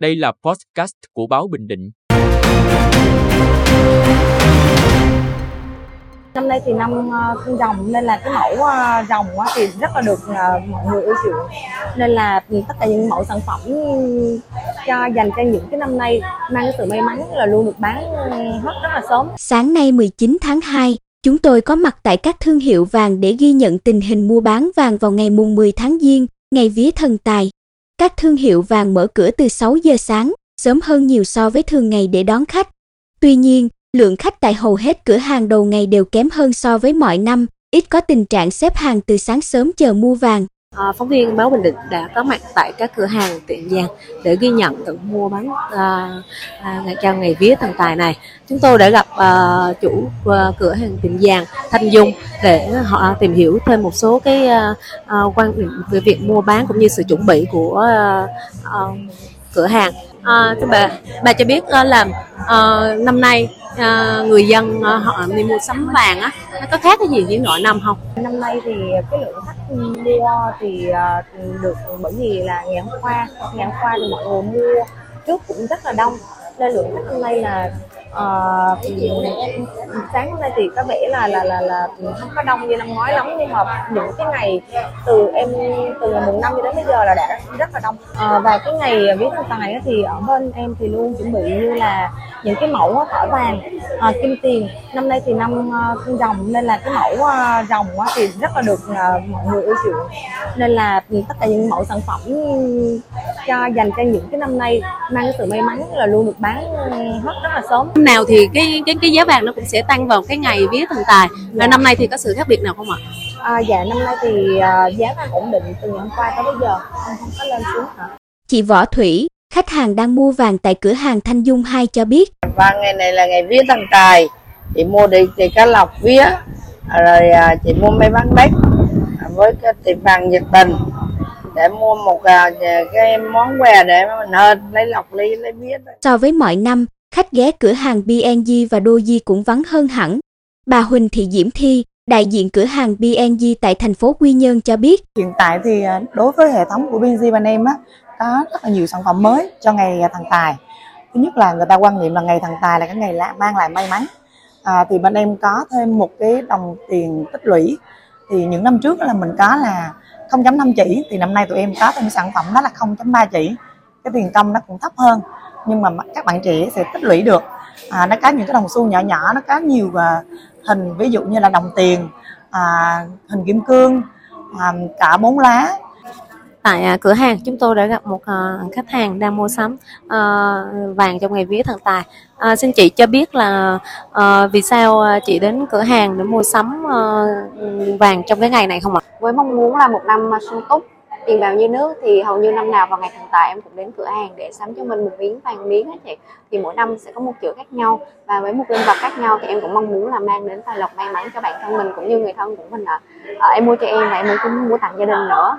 Đây là podcast của báo Bình Định. Năm nay thì năm uh, rồng nên là cái mẫu uh, rồng uh, thì rất là được uh, mọi người ưa chuộng nên là tất cả những mẫu sản phẩm cho dành cho những cái năm nay mang cái sự may mắn là luôn được bán hết rất là sớm. Sáng nay 19 tháng 2, chúng tôi có mặt tại các thương hiệu vàng để ghi nhận tình hình mua bán vàng vào ngày mùng 10 tháng Giêng, ngày vía thần tài. Các thương hiệu vàng mở cửa từ 6 giờ sáng, sớm hơn nhiều so với thường ngày để đón khách. Tuy nhiên, lượng khách tại hầu hết cửa hàng đầu ngày đều kém hơn so với mọi năm, ít có tình trạng xếp hàng từ sáng sớm chờ mua vàng. À, phóng viên báo Bình Định đã có mặt tại các cửa hàng tiện vàng để ghi nhận tự mua bán ờ, à, à, cho ngày vía thần tài này. Chúng tôi đã gặp à, chủ à, cửa hàng tiện vàng Thanh Dung để họ tìm hiểu thêm một số cái à, à, quan điểm về việc mua bán cũng như sự chuẩn bị của à, à, cửa hàng. À, thưa bà, bà cho biết à, là à, năm nay à, người dân à, họ đi mua sắm vàng á nó có khác cái gì với mọi năm không? Năm nay thì cái lượng khách mua thì à, được bởi vì là ngày hôm qua ngày hôm qua thì mọi người mua trước cũng rất là đông. Nên lượng khách năm nay là uh, sáng hôm nay thì có vẻ là là là là không có đông như năm ngoái lắm. Nhưng mà những cái ngày từ em từ ngày mùng năm cho đến bây giờ là đã rất là đông. Uh, và cái ngày viết thần tài thì ở bên em thì luôn chuẩn bị như là những cái mẫu thỏi vàng uh, kim tiền năm nay thì năm uh, rồng nên là cái mẫu uh, rồng uh, thì rất là được uh, mọi người ưa chuộng nên là tất cả những mẫu sản phẩm cho dành cho những cái năm nay mang cái sự may mắn là luôn được bán hết rất là sớm năm nào thì cái cái cái giá vàng nó cũng sẽ tăng vào cái ngày vía thần tài và năm nay thì có sự khác biệt nào không ạ? À, dạ năm nay thì uh, giá vàng ổn định từ ngày hôm qua tới bây giờ không, không có lên xuống hả? Chị Võ Thủy, khách hàng đang mua vàng tại cửa hàng Thanh Dung 2 cho biết. Vàng ngày này là ngày vía thần tài, chị mua đi thì cá lọc vía, rồi à, chị mua mấy bán bách với cái tiệm vàng nhiệt tình để mua một à, cái món quà để mình hơn lấy lọc ly lấy vía. So với mọi năm, khách ghé cửa hàng BNG và Doji cũng vắng hơn hẳn. Bà Huỳnh Thị Diễm Thi, đại diện cửa hàng BNG tại thành phố Quy Nhơn cho biết. Hiện tại thì đối với hệ thống của BNG bên em á, có rất là nhiều sản phẩm mới cho ngày thần tài. Thứ nhất là người ta quan niệm là ngày thần tài là cái ngày lạ mang lại may mắn. À, thì bên em có thêm một cái đồng tiền tích lũy. Thì những năm trước là mình có là 0.5 chỉ, thì năm nay tụi em có thêm sản phẩm đó là 0.3 chỉ. Cái tiền công nó cũng thấp hơn nhưng mà các bạn trẻ sẽ tích lũy được à, nó có những cái đồng xu nhỏ nhỏ nó có nhiều và hình ví dụ như là đồng tiền à, hình kim cương à, cả bốn lá tại à, cửa hàng chúng tôi đã gặp một à, khách hàng đang mua sắm à, vàng trong ngày vía thần tài xin chị cho biết là vì sao chị đến cửa hàng để mua sắm vàng trong cái ngày này không ạ? Với mong muốn là một năm sung túc tiền bạc như nước thì hầu như năm nào vào ngày thần tài em cũng đến cửa hàng để sắm cho mình một miếng vàng miếng hết chị thì mỗi năm sẽ có một chữ khác nhau và với một linh vật khác nhau thì em cũng mong muốn là mang đến tài lộc may mắn cho bản thân mình cũng như người thân của mình ạ à. à, em mua cho em và em cũng muốn tặng gia đình nữa